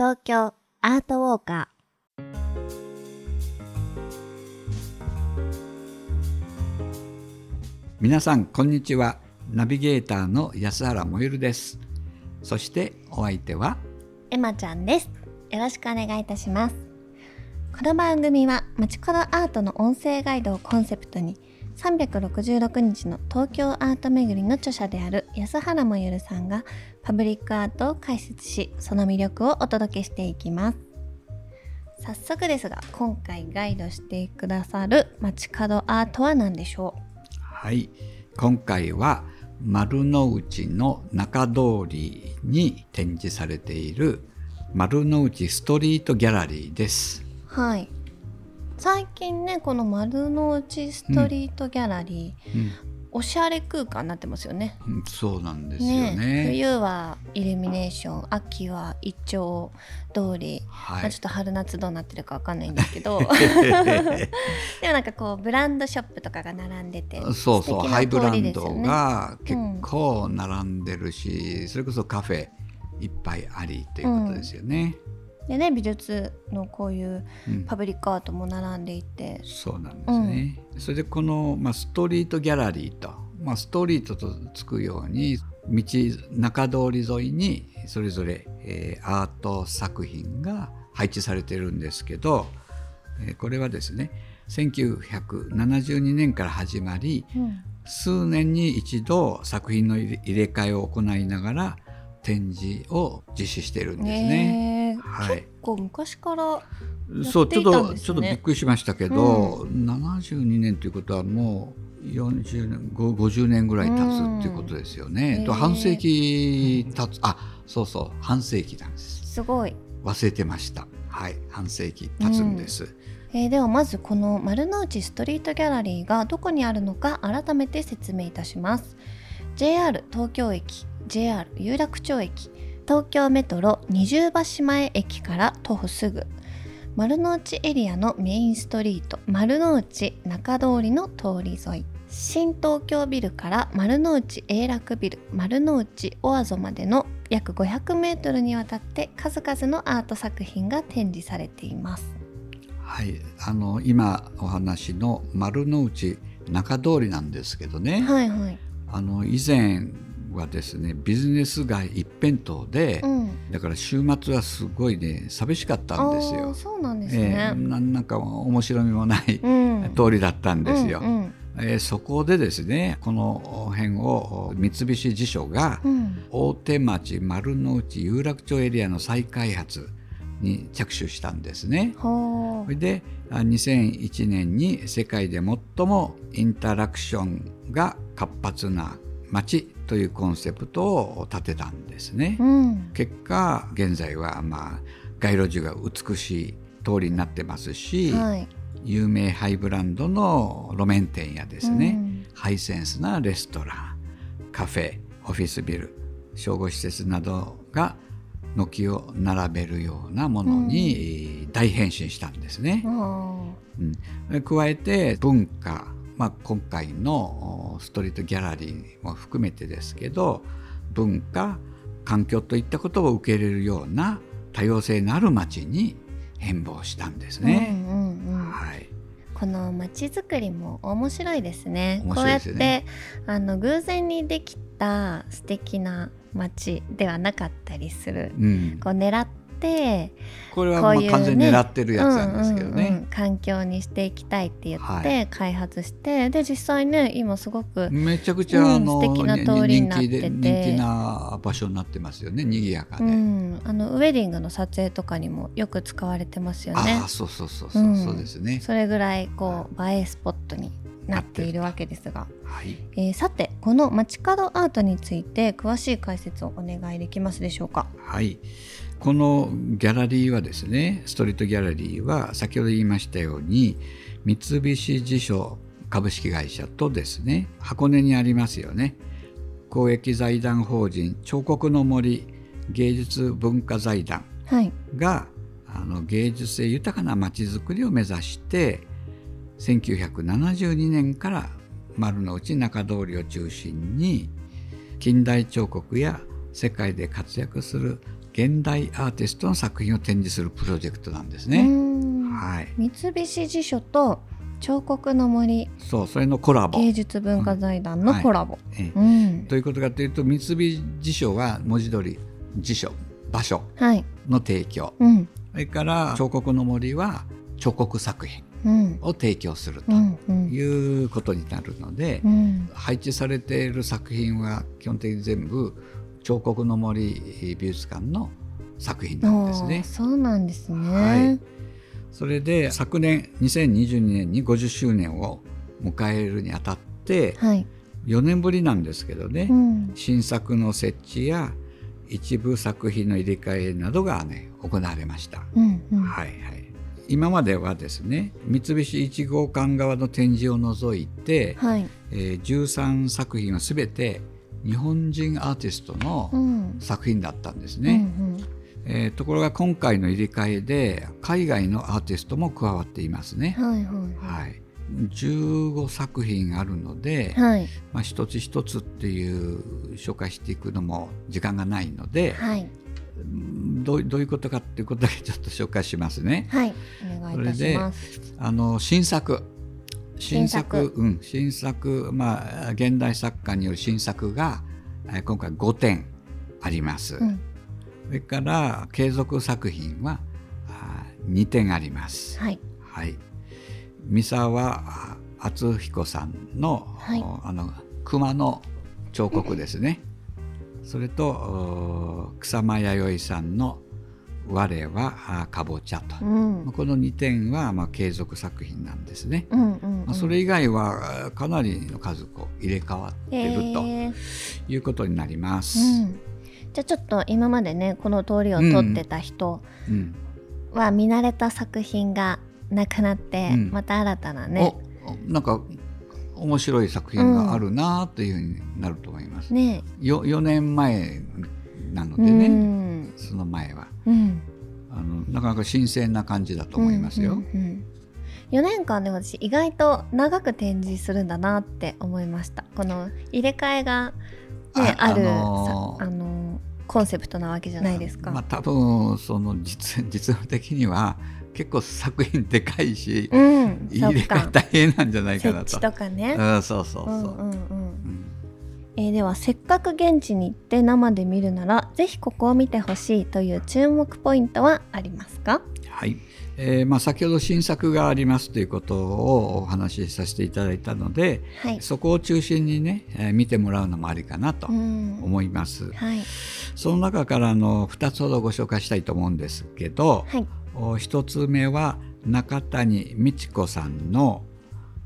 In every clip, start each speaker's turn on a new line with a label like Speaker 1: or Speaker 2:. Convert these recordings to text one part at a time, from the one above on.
Speaker 1: 東京アートウォーカ
Speaker 2: 皆さんこんにちは。ナビゲーターの安原もゆるです。そしてお相手は？
Speaker 1: ーエマちゃんです。よろしくお願いいたします。この番組は街角アートの音声ガイドをコンセプトに366日の東京アート巡りの著者である安原もゆるさんがパブリックアートを解説しその魅力をお届けしていきます。早速ですが今回ガイドしてくださる街角アートは何でしょ
Speaker 2: はい。今回は丸の内の中通りに展示されている丸の内ストリートギャラリーです。
Speaker 1: うはい最近ねこの丸の内ストリートギャラリー、
Speaker 2: うん。
Speaker 1: おしゃれ空間になってますよね。
Speaker 2: うんそうなんですよね。
Speaker 1: 冬はイルミネーション秋はイチョウ通り、
Speaker 2: はい。
Speaker 1: まあちょっと春夏どうなってるかわかんないんですけど。でもなんかこうブランドショップとかが並んでて
Speaker 2: そうそう、ハイブランドが結構並んでるし、それこそカフェいっぱいありということですよね。
Speaker 1: でね美術のこういう
Speaker 2: うん。
Speaker 1: パブリックアートも並んでいて、
Speaker 2: そうなんですね。それでこの、まあ、ストリートギャラリーと、まあ、ストリートとつくように道中通り沿いにそれぞれ、えーアート作品が配置されてるんですけど、えーこれはですね1972年から始まり
Speaker 1: うん。
Speaker 2: 数年に一度作品の入れ替えを行いながら展示を実施してるんですね。
Speaker 1: ねえ
Speaker 2: はい。
Speaker 1: 結構昔から
Speaker 2: そうちょっ
Speaker 1: やっていたんですね。
Speaker 2: とちょっとびっくりしましたけど、72年ということはもう40年ご50年ぐらい経つっていうことですよね。
Speaker 1: うん。
Speaker 2: と半世紀経つ。あそうそう半世紀なんです。
Speaker 1: すごい、
Speaker 2: 忘れてました。はい半世紀経つんです。
Speaker 1: えーではまずこの丸の内ストリートギャラリーがどこにあるのか改めて説明いたします。JR 東京駅 JR 有楽町駅東京メトロ二重橋前駅から徒歩すぐ。丸の内エリアのメインストリート。丸の内中通りの通り沿い。新東京ビルから丸の内永楽ビル。丸の内オアゾまでの約500メートルにわたって数々のアート作品が展示されています。
Speaker 2: はい。あの今お話の丸の内中通りなんですけどね。
Speaker 1: はいはい。
Speaker 2: あの以前はですねビジネス街一辺倒で、
Speaker 1: うん
Speaker 2: だから週末はすごいね寂しかったんですよ。
Speaker 1: そうなんです
Speaker 2: え
Speaker 1: ね。
Speaker 2: えななんか面白みもない
Speaker 1: うん
Speaker 2: 通りだったんですよ。
Speaker 1: うんうん
Speaker 2: えーそこでですねこの辺を三菱地所が
Speaker 1: うん
Speaker 2: 大手町丸の内有楽町エリアの再開発に着手したんですね。
Speaker 1: ほ
Speaker 2: それであ2001年に世界で最もインタラクションが活発な街というコンセプトを立てたんですね。
Speaker 1: う。うん。
Speaker 2: 結果現在はまあ街路樹が美しい通りになってますし、
Speaker 1: はい。
Speaker 2: 有名ハイブランドの路面店やですね、
Speaker 1: うん
Speaker 2: ハイセンスなレストランカフェオフィスビル商業施設などが軒を並べるようなものに大変身したんですね。
Speaker 1: あ
Speaker 2: うん加えて文化、まあ、今回のおストリートギャラリーも含めてですけど文化環境といったことを受け入れるような多様性のある街に変貌したんです
Speaker 1: ー
Speaker 2: ね。
Speaker 1: うんうんうん。
Speaker 2: はい
Speaker 1: この街づくりも面白いですね。
Speaker 2: ね
Speaker 1: こうやってあの偶然にできた素敵な街ではなかったりする。
Speaker 2: うん、
Speaker 1: こう狙って
Speaker 2: これはまあ完全に狙ってるやつなんですけどね。
Speaker 1: うんうんうん環境にしていきたいって言っ
Speaker 2: は
Speaker 1: て開発して、で実際ね今すごく
Speaker 2: めちゃくちゃ、
Speaker 1: うん
Speaker 2: あの
Speaker 1: 素敵な通りになってて。
Speaker 2: 人気な場所になってますよね賑やかで、
Speaker 1: うん、あのウェディングの撮影とかにもよく使われてますよね。
Speaker 2: ああ。そうそうそうそう、
Speaker 1: うん。
Speaker 2: そうですね。
Speaker 1: それぐらいこう映えスポットになっているわけですが、
Speaker 2: はい。
Speaker 1: えーさてこの街角アートについて詳しい解説をお願いできますでしょうか？
Speaker 2: はいこのギャラリーはですねストリートギャラリーは先ほど言いましたように三菱地所株式会社とですね箱根にありますよね。公益財団法人彫刻の森芸術文化財団
Speaker 1: はい、
Speaker 2: があの芸術性豊かなまちづくりを目指して1972年から丸の内中通りを中心に近代彫刻や世界で活躍する現代アーティストの作品を展示するプロジェクトなんです
Speaker 1: う
Speaker 2: ね。
Speaker 1: ん
Speaker 2: はい、
Speaker 1: 三菱地所と彫刻の森
Speaker 2: そうそれのコラボ。
Speaker 1: 芸術文化財団のコラボ。
Speaker 2: ええ
Speaker 1: うん。
Speaker 2: どういうことかというと三菱地所は文字通り辞書場所
Speaker 1: はい。
Speaker 2: の提供
Speaker 1: うん。
Speaker 2: それから彫刻の森は彫刻作品
Speaker 1: うん。
Speaker 2: を提供すると
Speaker 1: うん。うん。
Speaker 2: いうことになるので、
Speaker 1: うん。
Speaker 2: 配置されている作品は基本的に全部彫刻の森美術館の作品なんですね。
Speaker 1: そうなんですね。
Speaker 2: はいそれで昨年2022年に50周年を迎えるにあたって
Speaker 1: はい。
Speaker 2: 4年ぶりなんですけどね、
Speaker 1: うん。
Speaker 2: 新作の設置や一部作品の入れ替えなどがね行われました。
Speaker 1: うん。うん。
Speaker 2: はいはい。今まではですね三菱1号館側の展示を除いて、
Speaker 1: はい。
Speaker 2: えー13作品は全て日本人アーティスト
Speaker 1: う
Speaker 2: の
Speaker 1: ん。
Speaker 2: 作品だったんです
Speaker 1: うん。
Speaker 2: ね。えーところが今回の入れ替えで海外のアーティストも加わっていますね。
Speaker 1: はい。はい。
Speaker 2: はい、15作品あるので、
Speaker 1: はい。
Speaker 2: まあ、一つ一つっていう紹介していくのも時間がないので、どうどういうことかっていうことだけちょっと紹介しますね。
Speaker 1: はい。お願いいたします。
Speaker 2: あの新作新作うん、新作まあ現代作家による新作がえー今回5点あります。
Speaker 1: うん。
Speaker 2: それから継続作品はあ2点あります。
Speaker 1: はい。
Speaker 2: はい。三沢あ敦彦さんの、
Speaker 1: はい
Speaker 2: おあの熊の彫刻ですね。それとお草間彌生さんの我はあかぼちゃと。
Speaker 1: うん。
Speaker 2: この2点はまあ継続作品なんですね。
Speaker 1: うん。うん。
Speaker 2: まあそれ以外はあかなりの数こう入れ替わっていると
Speaker 1: えー
Speaker 2: いうことになります。
Speaker 1: うん。じゃあちょっと今までねこの通りを撮ってた人
Speaker 2: うん
Speaker 1: は見慣れた作品がなくなって、
Speaker 2: うん
Speaker 1: また新たなね
Speaker 2: おなんか面白い作品があるなというふうになると思います。
Speaker 1: ね
Speaker 2: よ4年前なの
Speaker 1: う
Speaker 2: でね、
Speaker 1: ん
Speaker 2: その前は
Speaker 1: うん。
Speaker 2: あのなかなか新鮮な感じだと思いますよ。
Speaker 1: うんうんうん。4年間で私意外と長く展示するんだなって思いました。この入れ替えが、ね、あ
Speaker 2: あ
Speaker 1: る
Speaker 2: あのー
Speaker 1: さあのーコンセプトなわけじゃないですか、
Speaker 2: まあ多分その実 実務的には結構作品でかいし、
Speaker 1: うんそ
Speaker 2: 入れ替え大変なんじゃないかなと。
Speaker 1: 設置とかね。
Speaker 2: うんそうそうそう。
Speaker 1: うんうんうん
Speaker 2: うん
Speaker 1: えーではせっかく現地に行って生で見るならぜひここを見てほしいという注目ポイントはありますか？
Speaker 2: はい、えーまあ、先ほど新作がありますということをお話しさせていただいたので
Speaker 1: はい。
Speaker 2: そこを中心にね、えー見てもらうのもありかなと
Speaker 1: うん。
Speaker 2: 思います。
Speaker 1: はい。
Speaker 2: その中からあの2つほどご紹介したいと思うんですけど、
Speaker 1: はい。
Speaker 2: お1つ目は中谷美智子さんの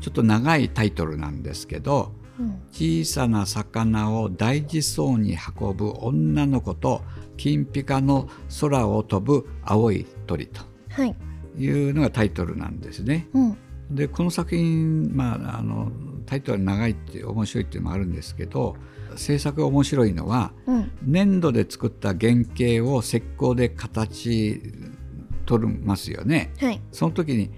Speaker 2: ちょっと長いタイトルなんですけど
Speaker 1: うん「
Speaker 2: 小さな魚を大事そうに運ぶ女の子と金ピカの空を飛ぶ青い鳥」と。
Speaker 1: はい。
Speaker 2: いうのがタイトルなんですね。
Speaker 1: うん。
Speaker 2: でこの作品、まあ、あのタイトル長いって面白いっていうのもあるんですけど制作が面白いのは
Speaker 1: うん。
Speaker 2: 粘土で作った原型を石膏で形取りますよね。
Speaker 1: はい。
Speaker 2: その時に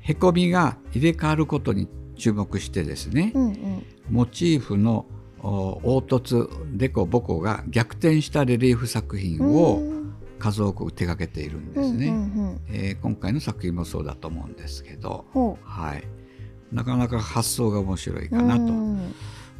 Speaker 2: へこみが入れ替わることに注目してですね、
Speaker 1: うんうん
Speaker 2: モチーフのお凹凸デコボコが逆転したレリーフ作品を
Speaker 1: うん。
Speaker 2: 数多く手掛けているんですね。
Speaker 1: うんうんうん
Speaker 2: えー今回の作品もそうだと思うんですけど、
Speaker 1: ほ
Speaker 2: はい、なかなか発想が面白いうか
Speaker 1: う
Speaker 2: なと
Speaker 1: ん。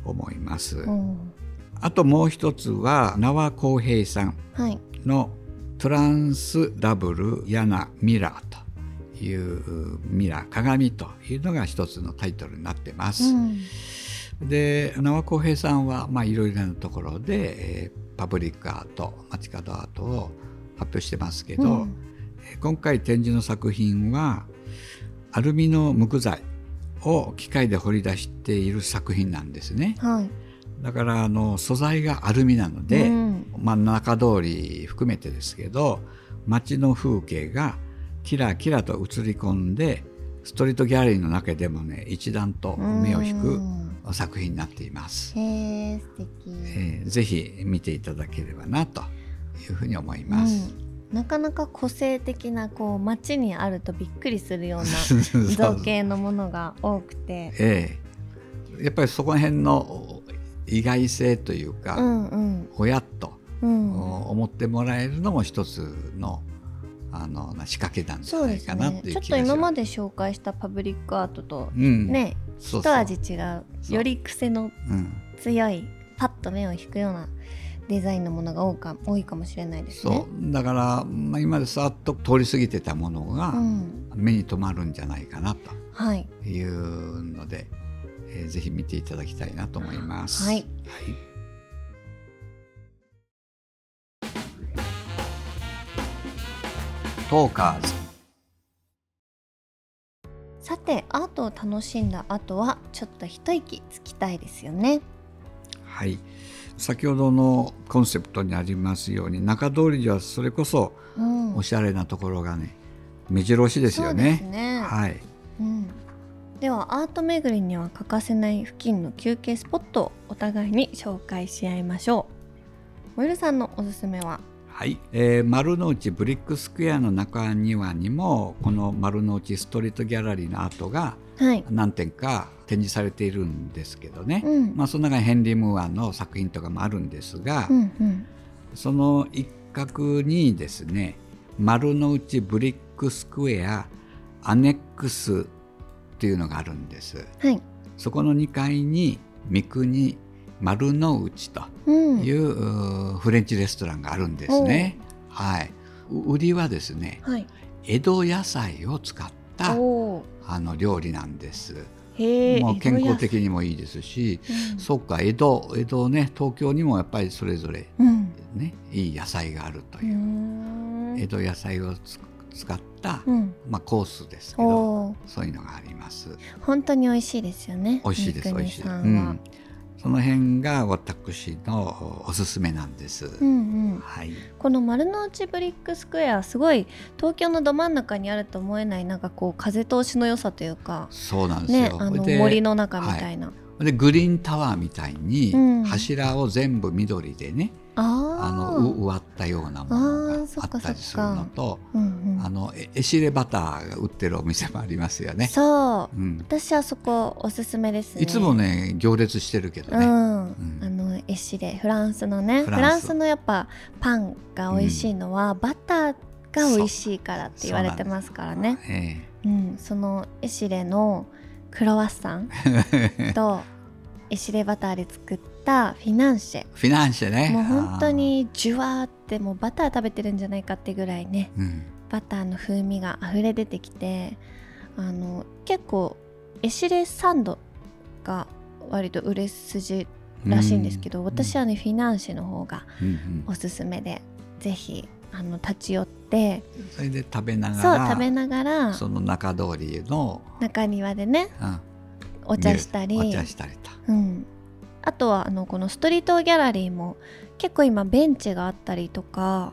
Speaker 2: 思います。
Speaker 1: うん。
Speaker 2: あともう一つは縄浩平さん
Speaker 1: はい。
Speaker 2: のトランスダブルヤナミラーというミラー鏡というのが一つのタイトルになってます。
Speaker 1: うん
Speaker 2: で縄浩平さんはまあいろいろなところで、えーパブリックアート街角アートを発表してますけど、
Speaker 1: うん。
Speaker 2: えー今回展示の作品はアルミの無垢材を機械で掘り出している作品なんですね。
Speaker 1: はい。
Speaker 2: だからあの素材がアルミなので、
Speaker 1: うん。
Speaker 2: まあ、中通り含めてですけど街の風景がキラキラと映り込んでストリートギャラリーの中でもね一段と目を引く
Speaker 1: うん
Speaker 2: 作品になっています。
Speaker 1: へえ素敵。
Speaker 2: えーぜひ見ていただければなというふうに思います。
Speaker 1: うん。なかなか個性的なこう街にあるとびっくりするような 造形のものが多くて。
Speaker 2: ええ。やっぱりそこら辺の意外性というか、
Speaker 1: うんうん。
Speaker 2: おやっと
Speaker 1: うん。
Speaker 2: 思ってもらえるのも一つのあのな仕掛けなんじゃないかなっ
Speaker 1: ねちょっ
Speaker 2: ていう気がします。
Speaker 1: と今まで紹介したパブリックアートと
Speaker 2: うん、
Speaker 1: ね、一味違う。より癖の
Speaker 2: うん、
Speaker 1: 強いパッと目を引くようなデザインのものが多か多いかもしれないですね。
Speaker 2: そう。だから、まあ、今までさっと通り過ぎてたものが
Speaker 1: うん、
Speaker 2: 目に留まるんじゃないかなと。
Speaker 1: はい、
Speaker 2: いうので、えーぜひ見ていただきたいなと思います。
Speaker 1: はい。
Speaker 2: トーカーズ
Speaker 1: さてアートを楽しんだ後はちょっと一息つきたいですよね。
Speaker 2: はい先ほどのコンセプトにありますように中通りではそれこそ
Speaker 1: うん
Speaker 2: おしゃれなところがね目白押しですよ
Speaker 1: そうです
Speaker 2: ね。
Speaker 1: ね。
Speaker 2: はい、
Speaker 1: うん、ではアート巡りには欠かせない付近の休憩スポットをお互いに紹介し合いましょう。モエルさんのおすすめは？
Speaker 2: はいえー丸の内ブリックスクエアの中庭にもこの丸の内ストリートギャラリーのアートが
Speaker 1: はい。
Speaker 2: 何点か展示されているんですけどね、
Speaker 1: うん。
Speaker 2: まあ、その中にヘンリー・ムーアの作品とかもあるんですが、
Speaker 1: うんうん。
Speaker 2: その一角にですね丸の内ブリックスクエアアネックスっていうのがあるんです
Speaker 1: はい。
Speaker 2: そこの2階に三国丸の内と
Speaker 1: うん。
Speaker 2: いう、うーフレンチレストランがあるんですねはい、う売りはですね
Speaker 1: はい。
Speaker 2: 江戸野菜を使った。あの料理なんです。もう健康的
Speaker 1: に。
Speaker 2: にもいいですし、
Speaker 1: うん
Speaker 2: そうか江戸江戸ね東京にもやっぱりそれぞれ
Speaker 1: うん。
Speaker 2: ねいい野菜があるという、
Speaker 1: ん。
Speaker 2: 江戸野菜をつ使った、
Speaker 1: うん。
Speaker 2: まあ、コースですけ
Speaker 1: お
Speaker 2: ど
Speaker 1: お。
Speaker 2: そういうのがあります
Speaker 1: 本当に美味しいですよね。
Speaker 2: 美味しいです美味しい、
Speaker 1: さんは
Speaker 2: うん。、その辺が私のおすすめなんです、
Speaker 1: うんうん。
Speaker 2: はい。
Speaker 1: この丸の内ブリックスクエアすごい東京のど真ん中にあると思えないなんかこう風通しの良さというか
Speaker 2: そうなんですよ、
Speaker 1: ねあの
Speaker 2: で
Speaker 1: 森の中みたいな、
Speaker 2: でグリーンタワーみたいに
Speaker 1: うん。
Speaker 2: 柱を全部緑でね、
Speaker 1: あ
Speaker 2: あのう植わったようなものが
Speaker 1: あっ
Speaker 2: たりするのと
Speaker 1: うんうん
Speaker 2: あのえエシレバターが売ってるお店もありますよね。
Speaker 1: そう。
Speaker 2: うん、
Speaker 1: 私はそこおすすめですね。
Speaker 2: いつもね行列してるけどね。
Speaker 1: うん、
Speaker 2: ん。
Speaker 1: あのエシレフランスのね。フ
Speaker 2: フランス
Speaker 1: のやっぱパンが美味しいのは、バターが美味しいからって言われてますからね。
Speaker 2: え
Speaker 1: うん、そのエシレのクロワッサン
Speaker 2: え
Speaker 1: とエシレバターで作ったフィナンシェ。
Speaker 2: フィナンシェね。
Speaker 1: もう本当にジュワーってもうバター食べてるんじゃないかってぐらいね。
Speaker 2: うん
Speaker 1: バターの風味が溢れ出てきてあの結構エシレサンドが割と売れ筋らしいんですけど、私はね、フィナンシェの方が
Speaker 2: うんうん。
Speaker 1: おすすめでぜひあの立ち寄って
Speaker 2: それで食べなが
Speaker 1: そう
Speaker 2: ら
Speaker 1: 食べながら
Speaker 2: その中通りの、
Speaker 1: 中庭でね
Speaker 2: うん。
Speaker 1: お茶したり
Speaker 2: お茶したりと。
Speaker 1: うん、あとはあのこのストリートギャラリーも結構今ベンチがあったりとか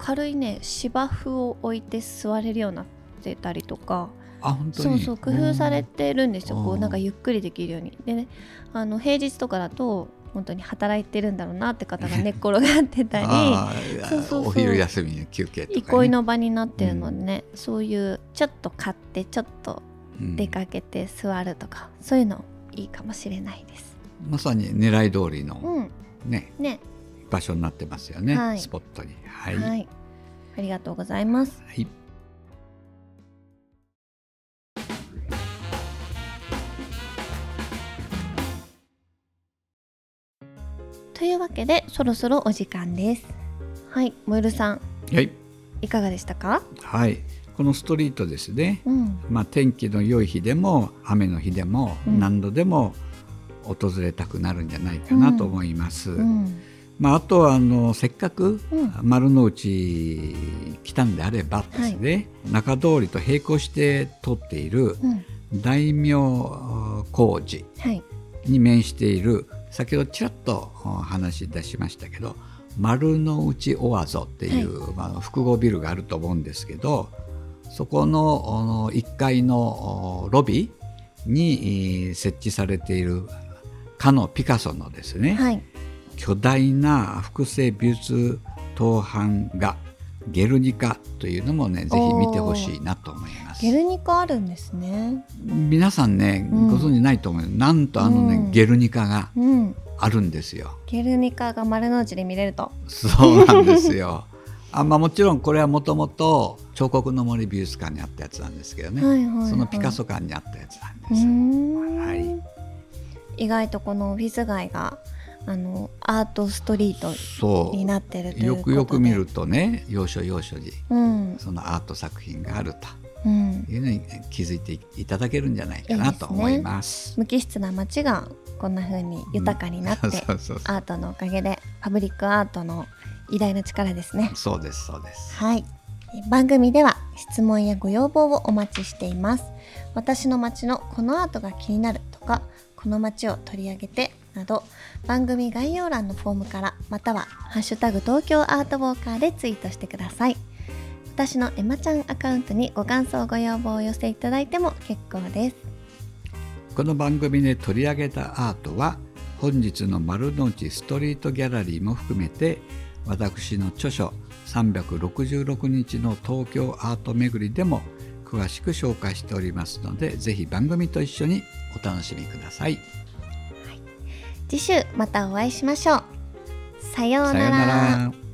Speaker 1: 軽いね芝生を置いて座れるようになってたりとか。
Speaker 2: あ本当に？
Speaker 1: そうそう工夫されてるんですよ。こ
Speaker 2: う
Speaker 1: うんなんかゆっくりできるように。でねあの平日とかだと本当に働いてるんだろうなって方が 寝っ転がってたり。そうそう
Speaker 2: お昼休みの休憩とか、ね、
Speaker 1: 憩いの場になってるのでね、そういうちょっと買ってちょっと
Speaker 2: うん。
Speaker 1: 出かけて座るとか、そういうのいいかもしれないです。
Speaker 2: まさに狙い通りの、
Speaker 1: うん。
Speaker 2: ね。
Speaker 1: ね
Speaker 2: 場所になってますよね、
Speaker 1: はい。
Speaker 2: スポットに。はい、
Speaker 1: はい、
Speaker 2: はい
Speaker 1: ありがとうございます。というわけでそろそろお時間です。はい、モエルさん。
Speaker 2: はい。
Speaker 1: いかがでしたか？
Speaker 2: はい、このストリートですね、
Speaker 1: うん、
Speaker 2: まあ、天気の良い日でも雨の日でも
Speaker 1: うん。
Speaker 2: 何度でも訪れたくなるんじゃないかなと思います。
Speaker 1: うん、
Speaker 2: まあ、あとはあのせっかく
Speaker 1: うん。
Speaker 2: 丸の内来たんであればですね、中通りと並行して通っている
Speaker 1: うん、
Speaker 2: 大名工事
Speaker 1: はい、
Speaker 2: に面している先ほどちらっとお話し出しましたけど丸の内オアゾっていう、まあ、複合ビルがあると思うんですけどそこのお1階のおロビーにえー設置されているかのピカソのですね、
Speaker 1: はい、
Speaker 2: 巨大な複製美術陶板画ゲルニカというのもねぜひ見てほしいなと思います。
Speaker 1: ゲルニカあるんですね。
Speaker 2: 皆さんね、
Speaker 1: うん。
Speaker 2: ご存知ないと思うなんとあのね、
Speaker 1: うん。
Speaker 2: ゲルニカが
Speaker 1: うん、
Speaker 2: あるんですよ。
Speaker 1: ゲルニカが丸の内で見れると。
Speaker 2: そうなんですよ。あまあ、もちろんこれはもともと彫刻の森美術館にあったやつなんですけどね、はいはいはい、そのピカソ館にあったやつなんです。はい、
Speaker 1: 意外とこのオフィス街があのアートストリートになってると
Speaker 2: よくよく見るとね要所要所に、うん、そのアート作品があると。いうのに気づいていただけるんじゃないかなと思います。
Speaker 1: いいすね、無機質な街がこんな風に豊かになって、うん、アートのおかげでパブリックアートの偉大な力ですね。
Speaker 2: そうですそうです。
Speaker 1: はい。番組では質問やご要望をお待ちしています。私の街のこのアートが気になるとか、この街を取り上げてなど番組概要欄のフォームからまたは「ハッシュタグ東京アートウォーカー」でツイートしてください。私のエマちゃんアカウントにご感想ご要望をお寄せいただいても結構です。
Speaker 2: この番組で取り上げたアートは本日の丸の内ストリートギャラリーも含めて私の著書366日の東京アート巡りでも詳しく紹介しておりますのでぜひ番組と一緒にお楽しみくださ、い、
Speaker 1: 次週またお会いしましょう。さようなら。